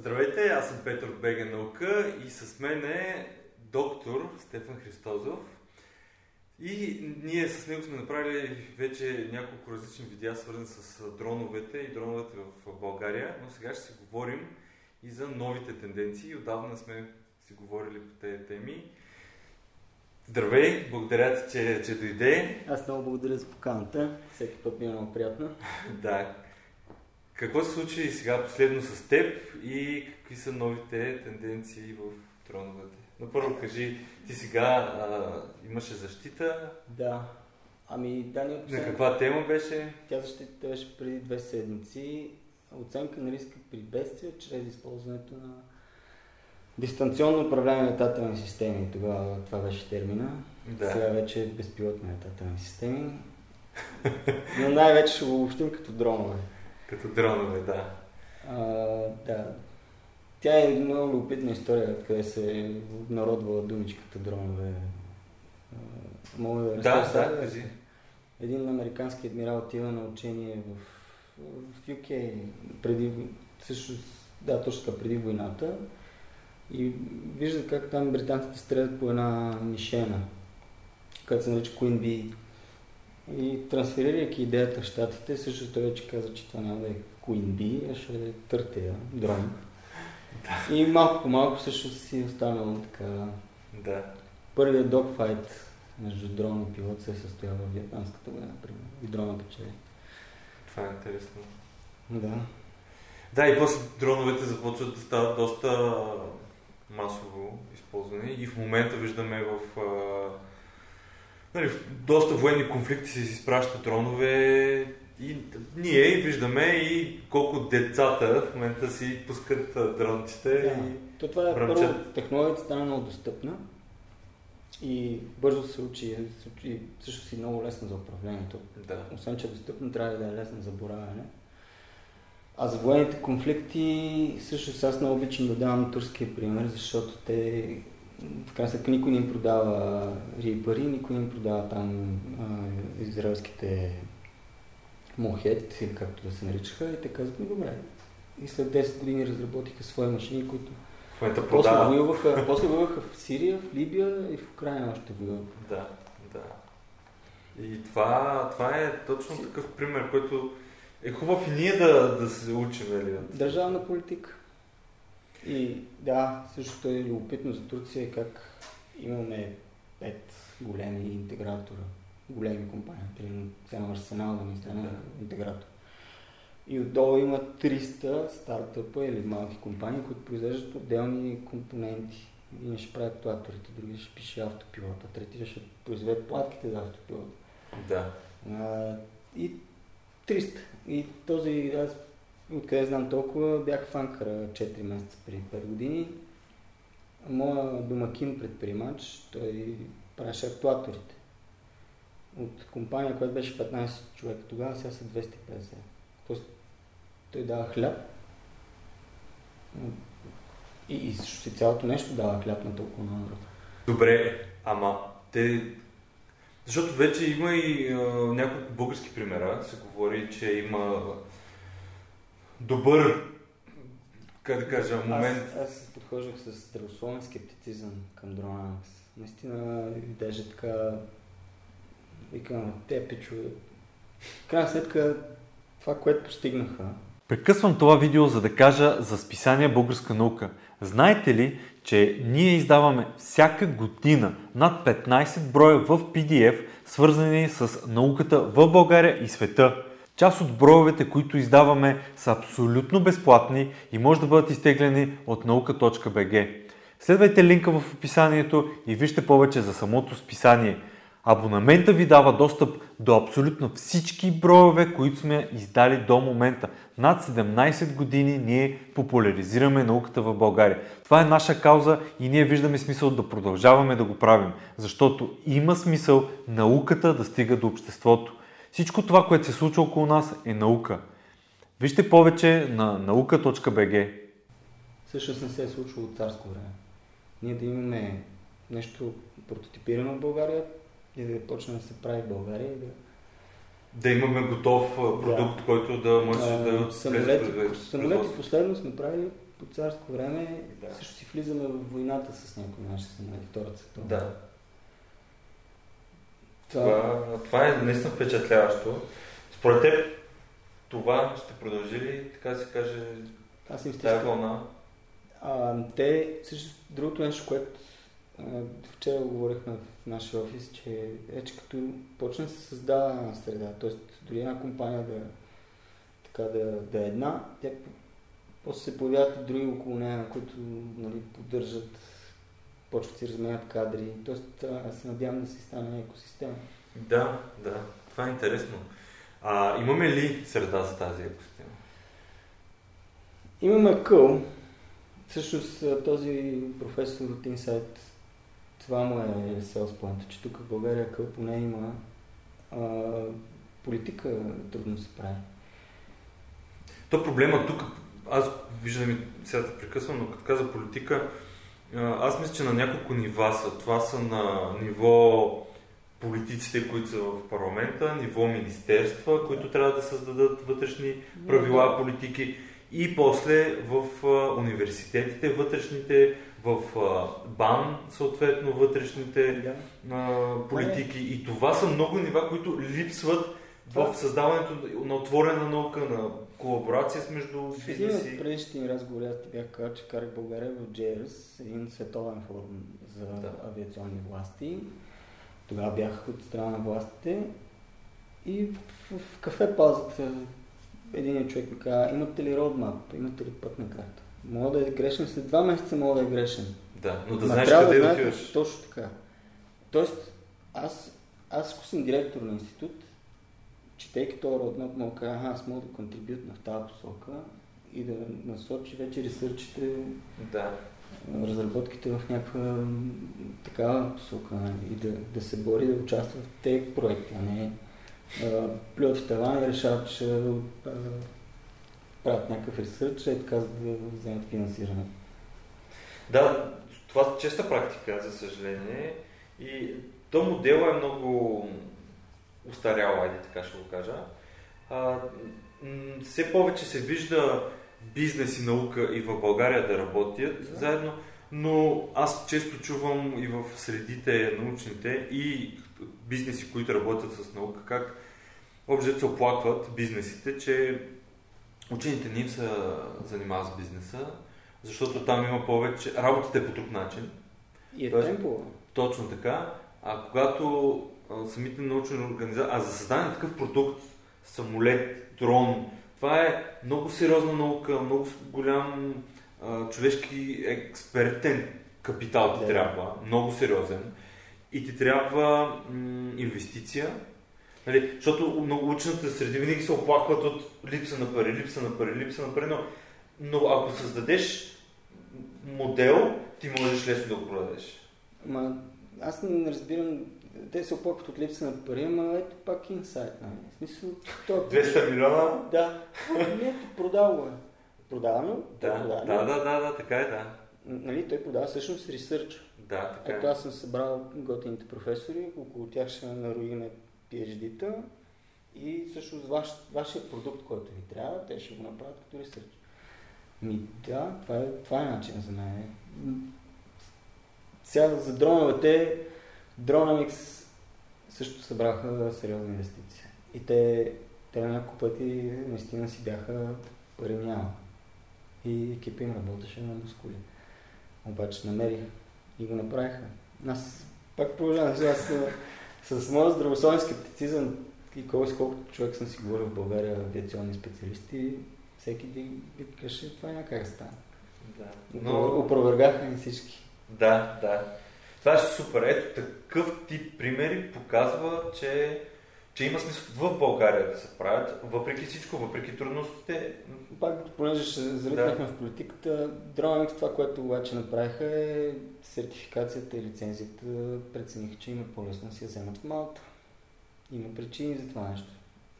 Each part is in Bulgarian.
Здравейте, аз съм Петър от БГ Наука и с мен е доктор Стефан Христозов. И ние с него сме направили вече няколко различни видеа, свързани с дроновете и дроновете в България, но сега ще си говорим и за новите тенденции. Отдавна сме си говорили по тези теми. Здравей, благодаря ти, че, че дойде. Аз много благодаря за поканата. Всеки път ми е много приятно. да. Какво се случи сега последно с теб и какви са новите тенденции в троновете? Но първо кажи, ти сега а, имаше защита. Да. Ами, да, ние На каква тема беше? Тя защита беше преди две седмици. Оценка на риска при бедствия чрез използването на дистанционно управление на летателни системи. Тогава това беше термина. Да. Сега вече е безпилотни летателни системи. Но най-вече ще го обобщим като дронове. Като дронове, да. А, да. Тя е много любопитна история, къде се обнародвала думичката дронове. Мога да Да, да, кажи. Един американски адмирал отива на учение в, в UK преди, също, да, точно така, преди войната и вижда как там британците стрелят по една мишена, която се нарича Queen Bee. И трансферирайки идеята в Штатите, също той вече каза, че това няма да е Queen Bee, а ще е търтея, дрон. Да. И малко по малко също си останало така. Да. Първият догфайт между дрон и пилот се е състоял в Вьетнамската война, например. И дрона печели. Това е интересно. Да. Да, и после дроновете започват да стават доста масово използвани. И в момента виждаме в нали, в доста военни конфликти се изпращат дронове и ние виждаме и колко децата в момента си пускат дрончите. Да. И То това е първо, технологията стана много достъпна и бързо се учи, се учи също си много лесно за управлението. Да. Освен, че е достъпно, трябва да е лесно за бораване. А за военните конфликти също аз много обичам да давам турския пример, защото те в крайна сметка никой не им продава рипари, никой не им продава там а, израелските мохет, както да се наричаха, и те казват ми добре. И след 10 години разработиха свои машини, които после воюваха, после воюваха в Сирия, в Либия и в Украина още воюваха. Да, да. И това, това е точно такъв пример, който е хубав и ние да, да се учим. Нали? Държавна политика. И да, също е любопитно за Турция как имаме пет големи интегратора, големи компании, примерно цена Арсенал да ни стане да. интегратор. И отдолу има 300 стартъпа или малки компании, които произвеждат отделни компоненти. Един ще прави актуаторите, други ще пише автопилота, трети ще произведат платките за автопилота. Да. А, и 300. И този, аз откъде знам толкова, бях в Анкара 4 месеца преди 5 години. Моя домакин предприемач, той правеше актуаторите. От компания, която беше 15 човека тогава, сега са 250. Тоест, той дава хляб. И, и си цялото нещо дава хляб на толкова много Добре, ама те защото вече има и а, няколко български примера. Се говори, че има добър, как да кажа, момент. Аз, аз подхождах с здравословен скептицизъм към дрона. Наистина, даже така, викам, те пичове. Крайна сметка, това, което постигнаха. Прекъсвам това видео, за да кажа за списание Българска наука. Знаете ли, че ние издаваме всяка година над 15 броя в PDF, свързани с науката в България и света. Част от броевете, които издаваме, са абсолютно безплатни и може да бъдат изтеглени от наука.bg. Следвайте линка в описанието и вижте повече за самото списание – Абонамента ви дава достъп до абсолютно всички броеве, които сме издали до момента. Над 17 години ние популяризираме науката в България. Това е наша кауза и ние виждаме смисъл да продължаваме да го правим, защото има смисъл науката да стига до обществото. Всичко това, което се случва около нас е наука. Вижте повече на наука.bg. Всъщност не се е случвало от царско време. Ние да имаме нещо прототипирано в България, и да почне да се прави в България и да... Да имаме готов продукт, да. който да може да... Самолети, самолети последно сме правили по царско време Да. също си влизаме в войната с някои наши самолети, Втората световна. Да. Това, Това, е наистина впечатляващо. Според теб това ще продължи ли, така се каже, аз им тази вълна? А, те, също другото нещо, което а, вчера говорихме в нашия офис, че е, че като почне да се създава среда, т.е. дори една компания да, така да, да е една, тя по- после се появяват и други около нея, които нали, поддържат, почват си разменят кадри, т.е. аз се надявам да се стане екосистема. Да, да. Това е интересно. А, имаме ли среда за тази екосистема? Имаме къл. Всъщност този професор от Insight, това му е селс point, че тук в България къл поне има а, политика трудно се прави. То проблема тук, аз виждам и сега да прекъсвам, но като каза политика, аз мисля, че на няколко нива са. Това са на ниво политиците, които са в парламента, ниво министерства, които трябва да създадат вътрешни правила, политики и после в университетите вътрешните, в БАН съответно вътрешните а, политики. И това са много нива, които липсват в създаването на отворена наука, на колаборация с между В един от бизнеси. предишните разговори аз ти бях казал, че карах България в JRS, един световен форум за Да. авиационни власти. Тогава бях от страна на властите и в, в кафе паузата един човек ми каза, имате ли родмап, имате ли пътна карта? Мога да е грешен, след два месеца мога да е грешен. Да, но да Ма знаеш къде да отиваш. Точно така. Тоест, аз, аз ако съм директор на институт, четейки този родмап, мога кажа, «Аха, аз мога да контрибютна в тази посока и да насочи вече ресърчите, Да. разработките в някаква такава посока нали, и да, да се бори да участва в тези проекти, а не плюят в тавана и решават, че а, правят някакъв ресърч, е така за да вземат финансиране. Да, това е честа практика, за съжаление. И то модел е много устарял, айде така ще го кажа. А, м, все повече се вижда бизнес и наука и в България да работят Да. заедно, но аз често чувам и в средите научните и бизнеси, които работят с наука, как общо се оплакват бизнесите, че учените не им се занимават с бизнеса, защото там има повече, работата е по друг начин. И е Тоест- темпо. Точно така. А когато самите научни организации, а за създаване на такъв продукт, самолет, дрон, това е много сериозна наука, много голям а, човешки експертен капитал ти Да. трябва, много сериозен. И ти трябва м- инвестиция, Нали, защото много учените среди винаги се оплакват от липса на пари, липса на пари, липса на пари, но, но ако създадеш модел, ти можеш лесно да го продадеш. Ма, аз не разбирам, те се оплакват от липса на пари, ама ето пак инсайт, нали? В смисъл, то... 200 милиона? Да. Не, ето е. Продава ли? Той Да, продава да, да, да, да, така е, да. Нали, той продава всъщност ресърч. Да, така Ето е. аз съм събрал готините професори, около тях ще нароиме PhD-та и всъщност ваш, вашия продукт, който ви трябва, те ще го направят като ресърч. Ми да, това е, това е начин за мен. Сега за дроновете, Dronamics също събраха сериозна инвестиция. И те, те няколко пъти наистина си бяха пари няма. И екипа им работеше на мускули. Обаче намерих и го направиха. Аз пак продължавам сега с, с моят здравословен скептицизъм и колко колкото човек съм си говорил в България, авиационни специалисти, всеки ти викаше, това няма как да стане. Да. Но... Опровергаха ни всички. да, да. Това е супер. Ето такъв тип примери показва, че, че има смисъл в България да се правят, въпреки всичко, въпреки трудностите. Пак, понеже ще залитнахме в политиката, Dronamics това, което обаче направиха е сертификацията и лицензията прецениха, че има по-лесно да си я вземат в Малта. Има причини за това нещо.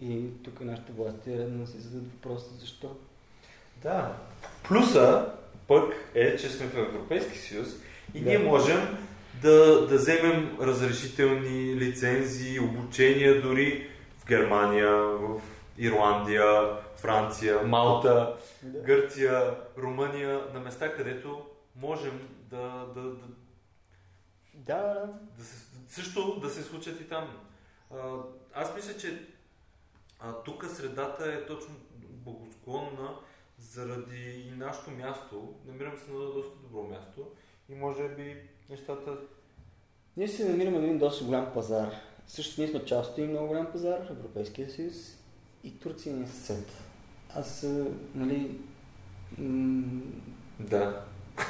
И тук нашите власти е редно да си зададат въпроса защо. Да. Плюса пък е, че сме в Европейски съюз и Да. ние можем да, да вземем разрешителни лицензии, обучения дори в Германия, в Ирландия, Франция, Малта, Да. Гърция, Румъния, на места, където можем да, да, да, Да, да, се, също да се случат и там. А, аз мисля, че а, тук средата е точно благосклонна заради и нашето място. Намирам се на доста добро място и може би нещата... Ние се намираме на един доста голям пазар. Също ние сме част от един много голям пазар, Европейския съюз и Турция ни е съсед. Аз, нали, м- Да.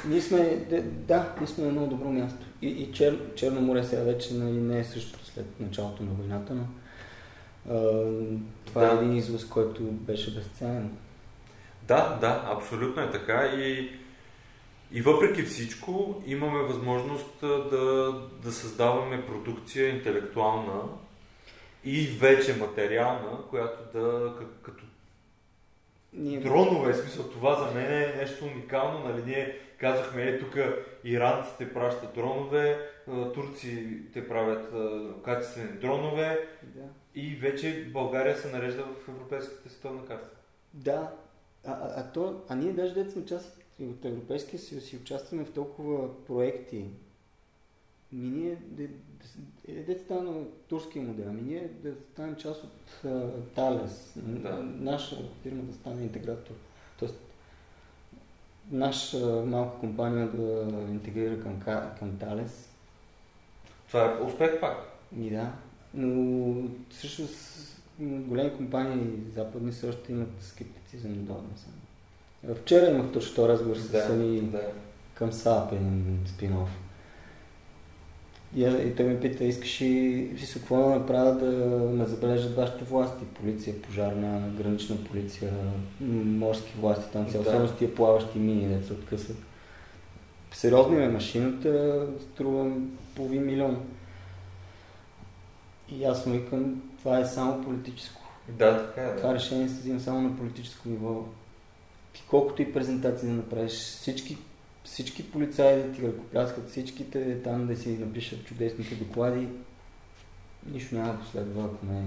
ние сме, да, да, ние сме на много добро място. И, и Чер, Черно море сега вече нали, не е същото след началото на войната, но а, това Да. е един излъз, който беше безценен. Да, да, абсолютно е така и, и въпреки всичко имаме възможност да, да създаваме продукция интелектуална и вече материална, която да, като Ние, Дронове, смисъл това за мен е нещо уникално, нали ние казахме, е тук иранците пращат дронове, турците правят качествени дронове Да. и вече България се нарежда в европейската световна карта. Да, а, а, а, то, а ние даже дете сме част от Европейския съюз и участваме в толкова проекти. Ми ние, де, де, де стана турския модел, ами ние да станем част от а, Талес, Да. наша фирма да стане интегратор. Тоест, наша малка компания да интегрира към, към Талес. Това е успех пак. И да, но всъщност големи компании западни също имат скептицизъм до насам. Вчера имах точно разговор с Сани да. към САП, един спин-оф. И, и той ме пита, искаш ли си какво да направя да ме забележат вашите власти? Полиция, пожарна, гранична полиция, морски власти, там цяло, Да. особено с тия плаващи мини, деца се откъсват. Сериозно им е машината, струва половин милион. И аз му викам, това е само политическо. Да, така е. Това Да. решение се взима само на политическо ниво. Ти колкото и презентации да направиш, всички, всички полицаи да ти ръкопляскат, всичките там да си напишат чудесните доклади, нищо няма последва, ако не...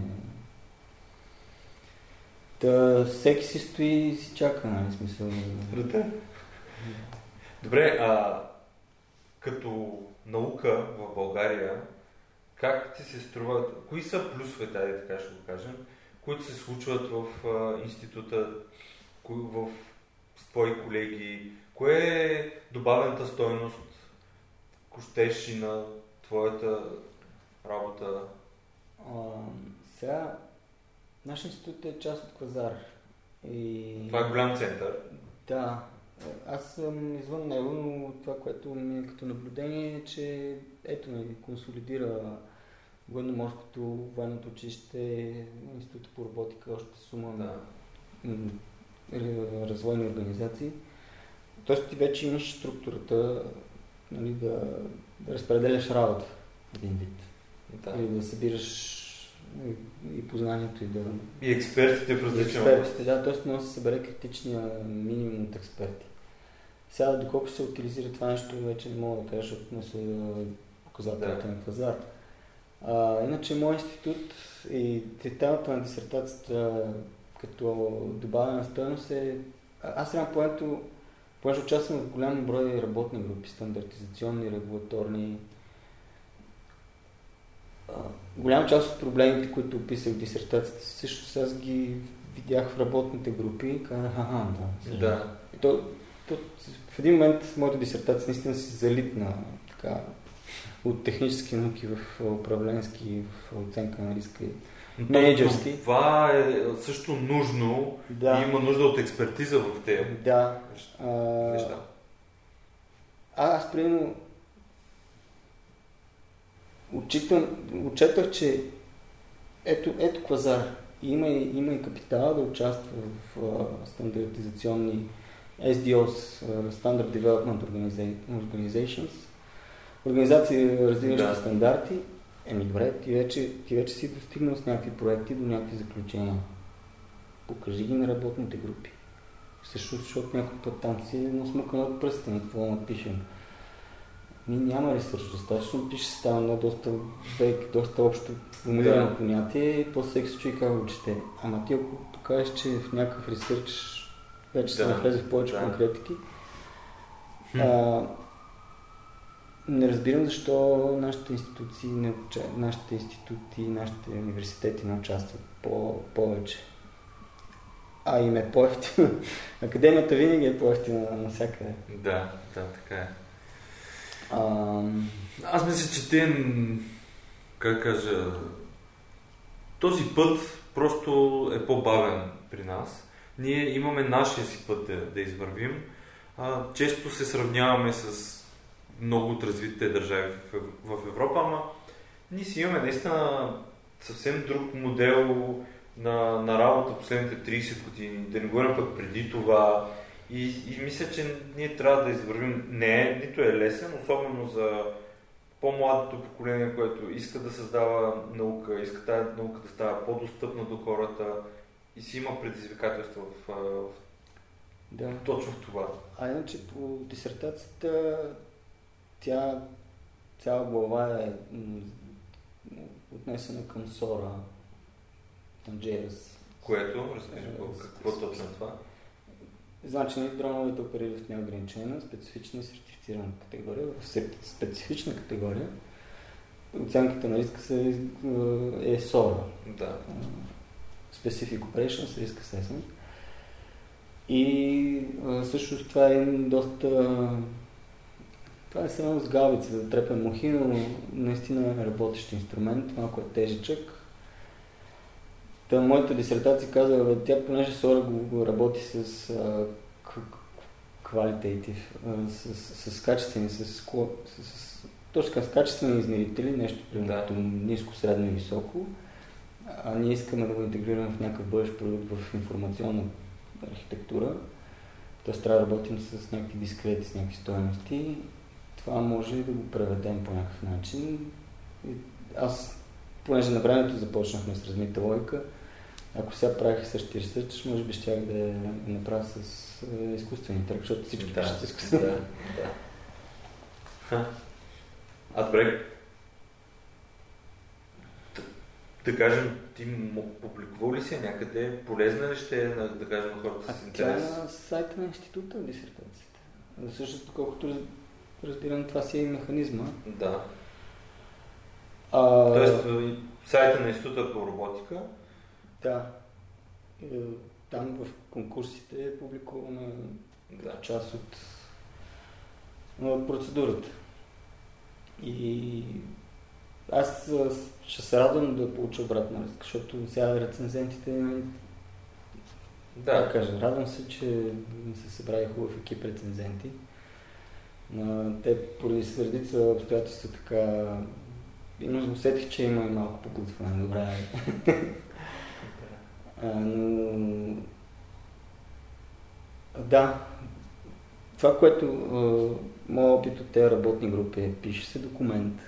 Та, всеки си стои и си чака, нали, смисъл. Да. Добре, а като наука в България, как ти се струва, кои са плюсовете, айде така ще го кажем, които се случват в а, института, в, с твои колеги, кое е добавената стойност, ако щеш и на твоята работа? А, сега, нашия институт е част от Квазар. И... Това е голям център. Да, аз съм извън него, но това, което ми е като наблюдение е, че ето нали, консолидира военноморското, военното училище, Института по роботика, още сума на Да. Развойни организации. Тоест ти вече имаш структурата нали, да, да разпределяш работа един вид. да. Или да събираш и, и познанието и да И експертите в различни експертите, да, т.е. може да се събере критичния минимум от експерти. Сега, доколко ще се утилизира това нещо, вече не мога да кажа, защото не са показателите Да. на пазар. А, иначе, моят институт и темата на дисертацията като добавена стоеност е... Аз сега поето, понеже участвам в голям брой работни групи, стандартизационни, регулаторни, голяма част от проблемите, които описах в дисертацията, също аз ги видях в работните групи и казах, аха, да. Да. И То, то, в един момент моята дисертация наистина си залитна така, от технически науки в управленски, в оценка на риска. и- Менеджерски. Това е също нужно Да. и има нужда от експертиза в тези Да. Неща. А, аз примерно отчитам, отчетах, че ето, ето квазар. Има и, има и капитал да участва в а, стандартизационни SDOs, а, Standard Development Organiza- Organizations, организации, развиващи Да. стандарти. Еми добре, ти вече, ти вече си достигнал с някакви проекти до някакви заключения. Покажи ги на работните групи. Също, защото някой път там си е насмукан от пръста, на какво напишем. Ми няма ресурс достатъчно, пише се става едно доста век, доста общо формулирано Да. понятие и после всеки се чуи как го чете. Ама ти ако покажеш, че в някакъв ресърч вече се Да, навлезе в повече да. конкретики, а, не разбирам защо нашите институции, не уча... нашите институти, нашите университети не участват по- повече. А им е по-ефтино. Академията винаги е по-ефтина навсякъде. Да, да, така е. А, Аз мисля, че те, как кажа, този път просто е по-бавен при нас. Ние имаме нашия си път да, да извървим. А, често се сравняваме с много от развитите държави в, Ев- в Европа, ама ние си имаме наистина съвсем друг модел на, на работа последните 30 години. Да не говорим пък преди това. И, и мисля, че ние трябва да извървим. Не е, нито е лесен, особено за по-младото поколение, което иска да създава наука, иска тази наука да става по-достъпна до хората и си има предизвикателства в, в да. точно в това. А иначе по дисертацията тя цяла глава е отнесена към Сора, JS. Което, разкажи какво точно е това. Значи ние дроновете оперират в неограничена, специфична и сертифицирана категория. В специфична категория оценката на риска се, е, е SORA. Да. Specific Operations Risk Assessment. И всъщност това е доста... Това е само с галбица за трепен мухи, но наистина е работещ инструмент, малко е тежичък. Та моята дисертация казва, тя понеже Сора го, го работи с а, квалитатив, с, с, с качествени, с, с, с, с, точно така, с качествени измерители, нещо примерно Да. като ниско, средно и високо, а ние искаме да го интегрираме в някакъв бъдещ продукт в информационна архитектура. Тоест трябва да работим с някакви дискрети, с някакви стоености. Това може да го преведем по някакъв начин. И Аз, понеже на времето започнахме с размита логика, ако сега правих същия ресърч, може би щях да я направя с е, изкуствен интелект, защото всички Да, пишат изкуствен да, да. А добре, да кажем, ти публикувал ли си някъде? Полезна ли ще е, на, да кажем, на хората А с тя е интерес? на сайта на института дисертацията. Всъщност, доколкото раз- разбирам, това си е и механизма. Да. А, Тоест, сайта на Института по роботика. Да. Е, Там в конкурсите е публикувана Да. част от процедурата. И аз ще се радвам да получа обратна връзка, защото сега рецензентите, нали, да. Да. кажа, радвам се, че се събрави хубав екип рецензенти. Те поради средица обстоятелства така Именно усетих, че има и малко поглътване. Добре. Но... Да. Това, което а, моят опит от тези работни групи е, пише се документ,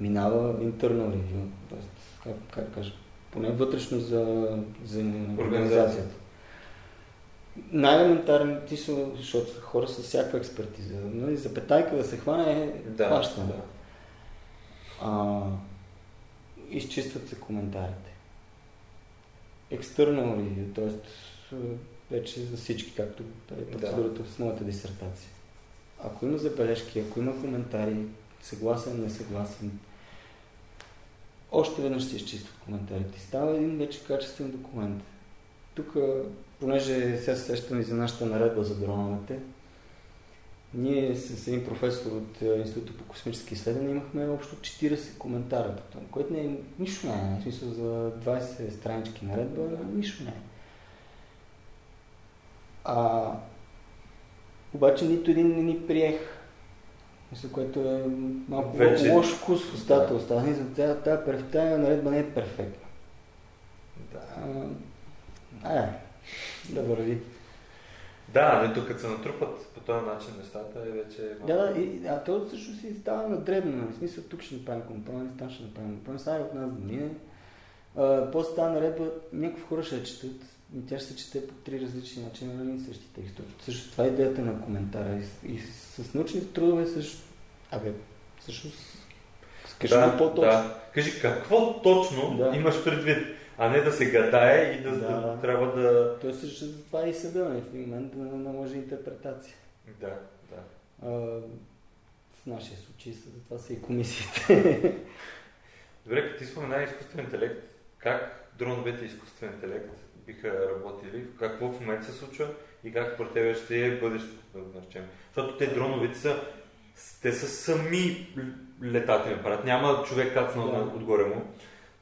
минава internal review, т.е. как, как кажа, поне вътрешно за, за организацията. Най-елементарно, ти са, защото са хора с всякаква експертиза. Нали, запетайка да се хване е Да. хващане. да. А, изчистват се коментарите. External review, т.е. вече за всички, както е процедурата с моята дисертация. Ако има забележки, ако има коментари, съгласен, несъгласен, още веднъж се изчистват коментарите. Става един вече качествен документ. Тук, понеже сега се сещам и за нашата наредба за дроновете, ние с един професор от Института по космически изследвания имахме общо 40 коментара което не е, нищо не е. В смисъл за 20 странички наредба, нищо не е. А, обаче нито един не ни приех. Мисля, което е малко Вече- лош вкус в устата. Да. Тази, тази, тази, тази наредба не е перфектна. Да. А, е, да върви. Да, не, тук като се натрупат по този начин нещата е вече... Да, да, и, а то също си става на дребно. нали? В смисъл, тук ще направим компромис, там ще направим компромис, ай от нас да мине. После става наредба, някакви хора ще я четат, и тя ще се чете по три различни начина на един и същи текст. Също това е идеята на коментара. И, и с научните трудове също Абе, всъщност, скажи да, по-точно. Да. Кажи какво точно да. имаш предвид, а не да се гадае и да, да. да трябва да... Той също за това и съда, в момент да наложи интерпретация. Да, да. А, в нашия случай за това са и комисиите. Добре, като ти спомена изкуствен интелект, как дроновете и изкуствен интелект биха работили, какво в момента се случва и как според тебе ще е бъдещето, да наречем. Защото те дроновете са, те са сами летателен апарат, няма човек кацнал да. отгоре му.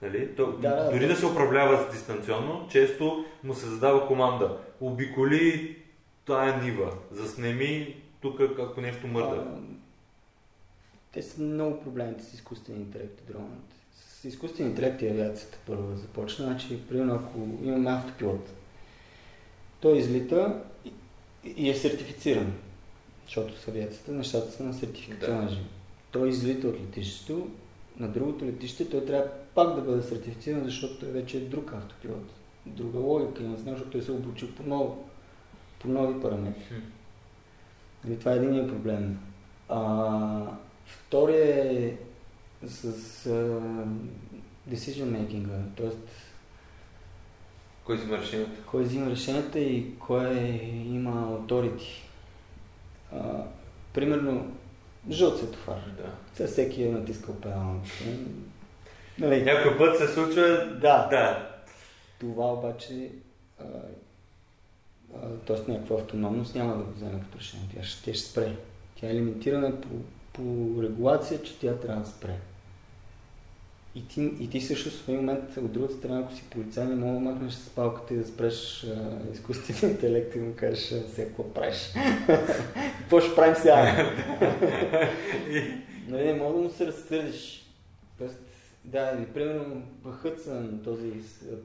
Нали? То, да, да, дори да. да се управлява дистанционно, често му се задава команда. Обиколи тая нива, заснеми тук ако нещо мърда. Те са много проблемите с изкуствения интелект и дроновете. С изкуствения интелект и авиацията първо започна. Значи, примерно, ако имаме автопилот, той излита и е сертифициран. Защото с авиацията нещата са на сертификационен режим. Да. Той излита от летището, на другото летище той трябва пак да бъде сертифициран, защото той вече е друг автопилот. Друга логика има защото той се е обучил по, ново, по нови параметри. Нали, това е един проблем. А, втория е с uh, decision making, т.е. Кой взима решенията? Кой взима решенията и кой има authority. А, примерно, жълт светофар. Да. Сега всеки е натискал педал. нали? Някой път се случва... Да. да. Това обаче, т.е. някаква автономност няма да го вземе като решение. Тя ще, ще спре. Тя е лимитирана по, по регулация, че тя трябва да спре. И ти, и ти също в един момент, от другата страна, ако си полицай, не мога да махнеш с палката и да спреш изкуствения интелект и му кажеш, сега какво правиш? какво ще правим сега? нали, не мога да му се разсърдиш. Тоест, да, и примерно Хътсън, този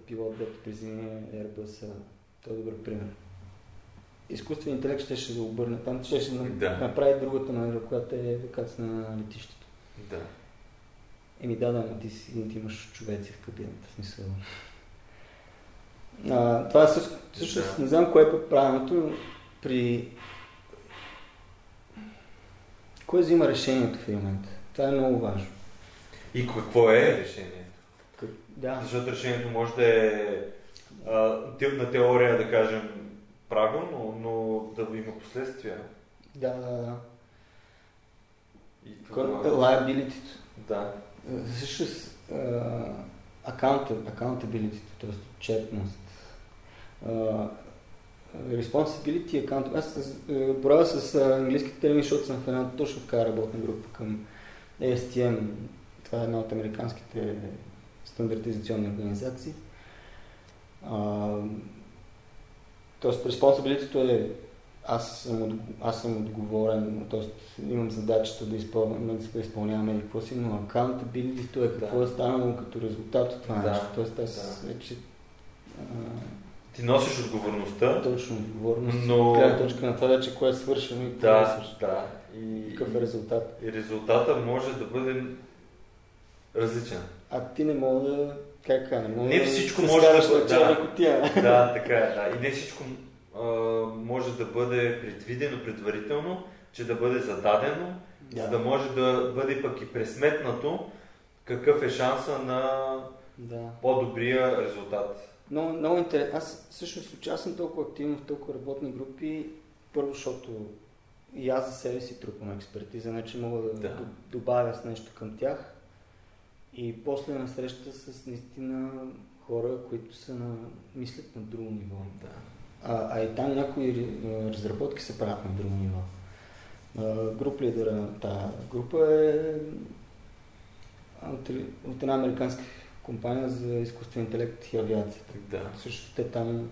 пилот, дето приземи Airbus, той е добър пример. Изкуственият интелект ще ще да обърне там, ще ще да. направи другата манера, която е вакация на летището. Да. Еми да, да, но ти, си, ти имаш човеци в кабината, в смисъл. А, това е също, също не знам кое е правилното при... Кой взима решението в един момент? Това е много важно. И какво е решението? Как... Да. Защото решението може да е а, на теория, да кажем, правилно, но да има последствия. Да, да, да. И това... Liability. Да също accountability, т.е. отчетност. Responsibility, accountability. Аз боравя с английските термини, защото съм в една точно така работна група към ASTM. Това е една от американските стандартизационни организации. Тоест, responsibility е аз съм, аз съм отговорен, т.е. имам задачата да, изпълнявам, да изпълнявам или какво си, но accountability е какво да. е станало като резултат от това да. нещо. Тоест аз да. вече... А... Ти носиш отговорността. Точно, отговорност. Но... Крайна точка на това вече кое е свършено и да, е свършено. Да. И... Какъв е резултат? И резултата може да бъде различен. А ти не мога да... Как, не мога не всичко да може да... Да, да, така е, да. И не всичко може да бъде предвидено предварително, че да бъде зададено, да. за да може да бъде пък и пресметнато какъв е шанса на да. по-добрия резултат. Много, много интересно. Аз също участвам толкова активно в толкова работни групи, първо, защото и аз за себе си трупам експертиза, не че мога да, да. добавя с нещо към тях. И после на среща с наистина хора, които са на, мислят на друго ниво. Да. А, а и там някои разработки се правят на друго ниво. Груп лидера на тази група е от, от една американска компания за изкуствен интелект и авиацията. Да. Също те там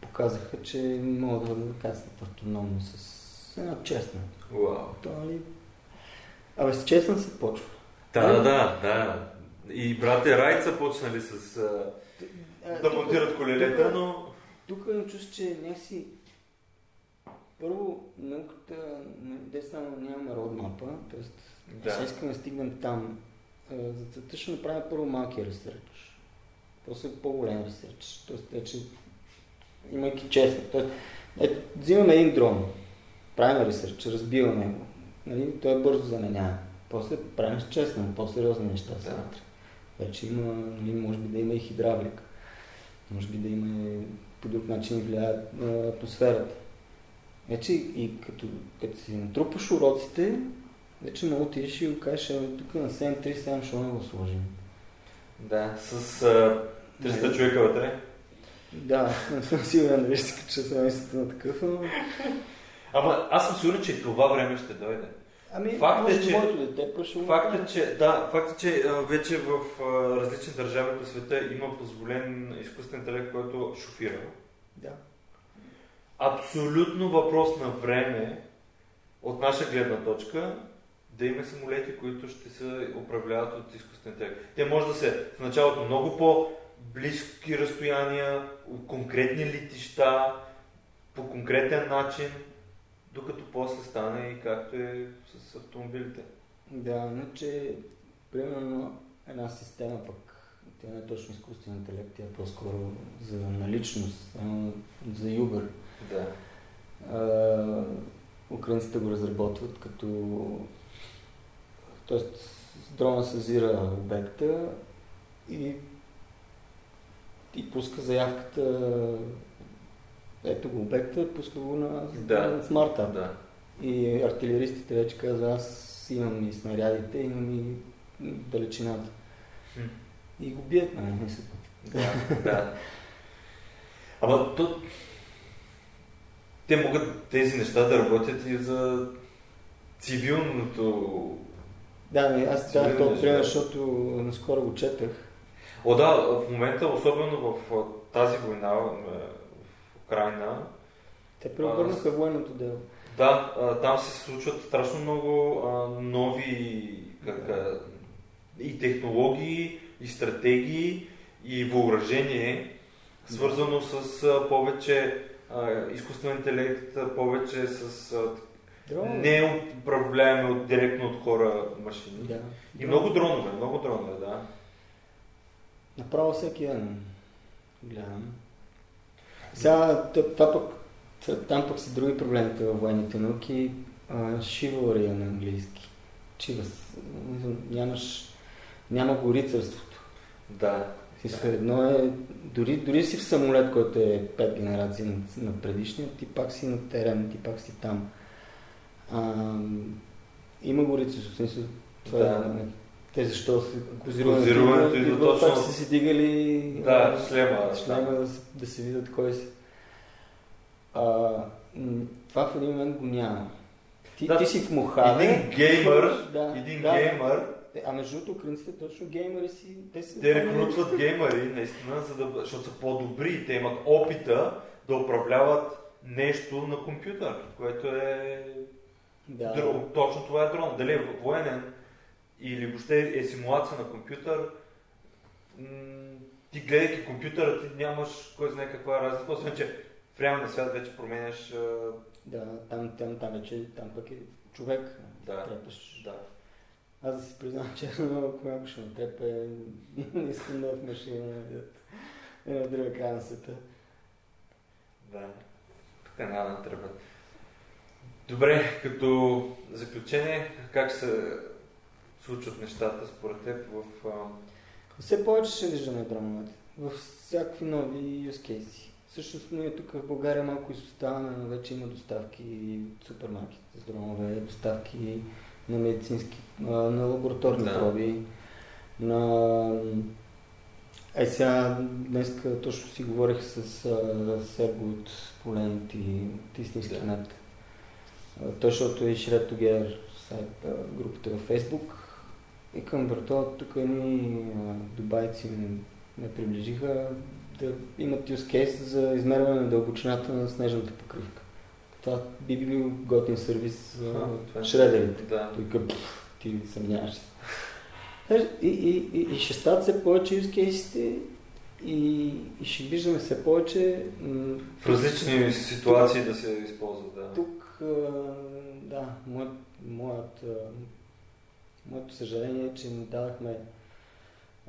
показаха, че могат да кацнат автономно с една честна. Вау. Това ли? Абе, с честна се почва. Да, да, да, да. И братя Райт са почнали с да монтират колелета, но тук имам чувство, че не си... Първо, науката, не само нямаме родмапа, т.е. Да. Сега искаме да стигнем там. За целта ще направим първо малки ресърч. После по-голям ресърч. Тоест, вече имайки честно. Тоест, ето, взимаме един дрон, правим ресърч, разбиваме го, нали, той е бързо заменяем. После правим с честно, по-сериозни неща са Да. Вече има, нали, може би да има и хидравлика. Може би да има по друг начин влияе на атмосферата. Вече и като, като си натрупаш уроците, вече мога отидеш и го кажеш, «Абе, тук на 737 ще не го сложим. Да, с а, 300 човека вътре. Да, не съм сигурен дали ще се кача семейството на такъв, но... Ама аз съм сигурен, че това време ще дойде. Ами, Факт е, че- моето дете го Факт е, че, да, факт е, че вече в различни държави по света има позволен изкуствен интелект, който шофира. Да. Абсолютно въпрос на време от наша гледна точка да има самолети, които ще се управляват от изкуствен интелект. Те може да се в началото много по-близки разстояния, конкретни летища, по конкретен начин, докато после стане и както е с автомобилите. Да, иначе, примерно, една система пък, тя не е точно изкуствен интелект, тя е по-скоро за наличност, за Uber. Да. А, украинците го разработват като... Тоест, дрона съзира обекта и, и пуска заявката ето го обекта, пуска го на, Да. на смарта. Да. И артилеристите вече казват, аз имам и снарядите, имам и далечината. Хм. И го бият, нали? мисля. Да, да. Ама то... Те могат тези неща да работят и за цивилното... Да, не, аз този ли пример, защото наскоро го четах. О, да, в момента, особено в тази война Украина, Те преобърнаха военното дело. да, а, там се случват страшно много а, нови как, а, и технологии, и стратегии, и въоръжение, свързано с а, повече а, изкуствен интелект, а, повече с а, Дронове. не управляеми от, директно от хора машини. Да. И много дронове, много дронове, да. Направо всеки ден гледам. Сега, това пък, т- там пък са други проблемите във военните науки. Шивалрия на английски. Чивас. Нямаш, няма го рицарството. Да. Смисъл, Едно е, дори, дори си в самолет, който е пет генерации на, на предишния, ти пак си на терен, ти пак си там. А, има го рицарство, това Да. е, те защо Козируването идва точно пак са си дигали Да, шлема. шлема да, да се видят кой си. А, това в един момент го няма. Ти, Да, ти си в Мохаве. един геймър, да, Един да, геймър, Те- А между другото, украинците точно геймери си. Те, си те рекрутват геймери, наистина, за да, защото са по-добри. Те имат опита да управляват нещо на компютър, което е Да. Дро- точно това е дрон. Дали е военен или въобще е симулация на компютър, ти гледайки компютъра, ти нямаш кой знае каква разлика, освен че в реалния свят вече променяш... Да, там, там, там вече, там пък е човек. Да, Трепаш. да. Аз да си признам, че ако някой ще ме трепе, не искам да е в машина е на друга край на света. Да. Тук няма да. Добре, като заключение, как се случват нещата според теб в... А... Все повече ще виждаме дроновете. В всякакви нови use cases. Всъщност ние тук в България малко изоставаме, но вече има доставки от супермаркетите с дронове, доставки на медицински, на лабораторни Да. проби, на... Е, сега днес точно си говорих с Серго от Поленот и от Истински Да. А, Той, защото е сайт, а, групата във Facebook. И към брато, тук едни а, дубайци ме, приближиха да имат use case за измерване на дълбочината на снежната покривка. Това би бил готин сервис за е- шредерите. Да. Той къп, ти съмняваш се. И, и, и, и ще стават все повече use case и, и ще виждаме все повече. В различни ситуации да се използват, да. Тук, да, моят, моят, моето съжаление е, че не дадахме.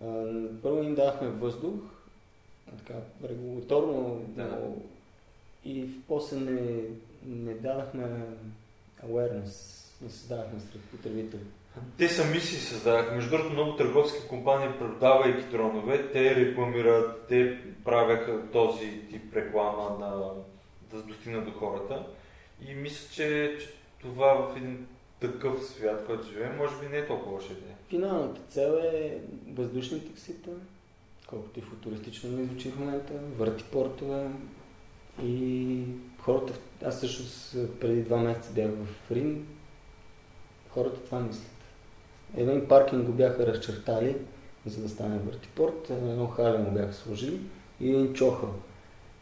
а, Първо им дадахме въздух, така, регулаторно, Да. но и после не, не дадахме awareness, не създавахме сред потребители. Те сами си създадаха. Между другото, много търговски компании, продавайки дронове, те рекламират, те правяха този тип реклама на, да достигна до хората. И мисля, че, че това в един такъв свят, който живеем, може би не е толкова лоша идея. Финалната цел е въздушни таксита, колкото и футуристично ми звучи в момента, въртипортове и хората, аз също преди два месеца бях в Рим, хората това мислят. Един паркинг го бяха разчертали, за да стане въртипорт, едно хале му бяха сложили и един чохъл.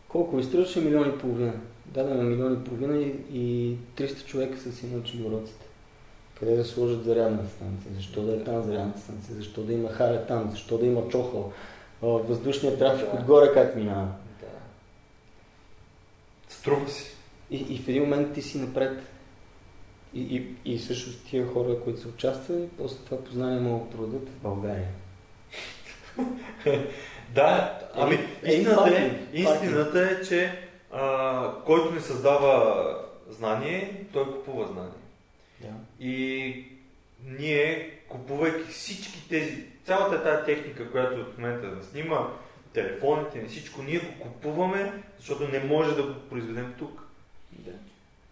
Колко ви струваше? Милион и половина. Дадена милион и половина и, и 300 човека са си научили уроците. Къде да сложат зарядна станция? Защо да е там зарядната станция? Защо да има хале там? Защо да има чохъл? Въздушният трафик да. отгоре как минава? Да. Струва си. И, и в един момент ти си напред. И, и, и също тия хора, които са участвали, после това познание могат да продадат в България. да, ами истината, е, истината е, че а, който не създава знание, той купува знание. Да. И ние, купувайки всички тези, цялата тази техника, която в момента да снима, телефоните, всичко, ние го купуваме, защото не може да го произведем тук. Да.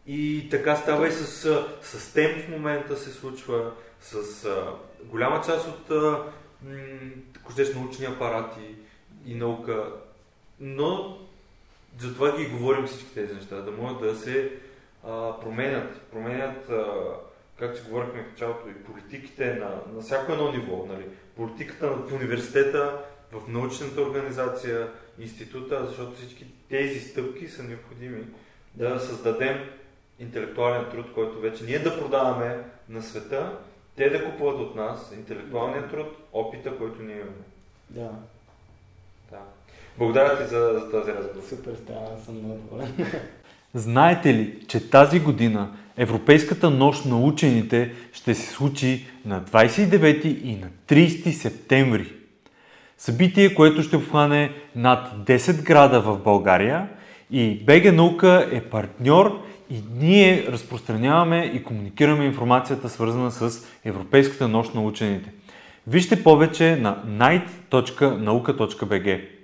И така става и с, с тем в момента се случва, с а, голяма част от а, м- научни апарати и наука. Но затова ги говорим всички тези неща, да могат да се а, променят. Променят, а, както си говорихме в началото, и политиките на, на всяко едно ниво. Нали? Политиката в университета, в научната организация, института, защото всички тези стъпки са необходими да създадем интелектуален труд, който вече ние да продаваме на света, те да купуват от нас интелектуалния труд, опита, който ние имаме. Да. Да. Благодаря ти за, за този разговор. Супер, става, съм много доволен. Знаете ли, че тази година Европейската нощ на учените ще се случи на 29 и на 30 септември? Събитие, което ще обхване над 10 града в България и БГ Наука е партньор и ние разпространяваме и комуникираме информацията свързана с Европейската нощ на учените. Вижте повече на night.nauka.bg